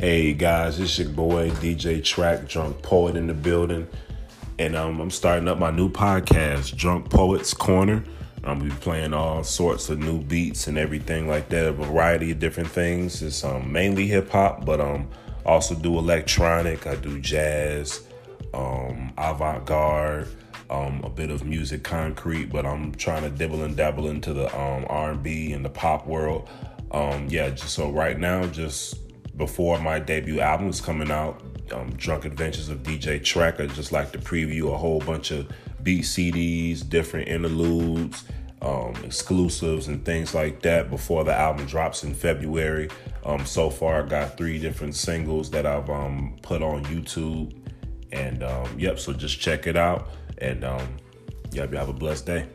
Hey guys, it's your boy DJ Track, Drunk Poet in the building, and um, I'm starting up my new podcast, Drunk Poets Corner. I'm be playing all sorts of new beats and everything like that, a variety of different things. It's um, mainly hip hop, but um, also do electronic. I do jazz, um, avant garde, um, a bit of music, concrete. But I'm trying to dibble and dabble into the um, R&B and the pop world. Um, yeah, just so right now, just before my debut album is coming out, um, Drunk Adventures of DJ Tracker, just like to preview a whole bunch of beat CDs, different interludes, um, exclusives, and things like that before the album drops in February. Um, so far, I got three different singles that I've um, put on YouTube. And um, yep, so just check it out. And um, yep, you have a blessed day.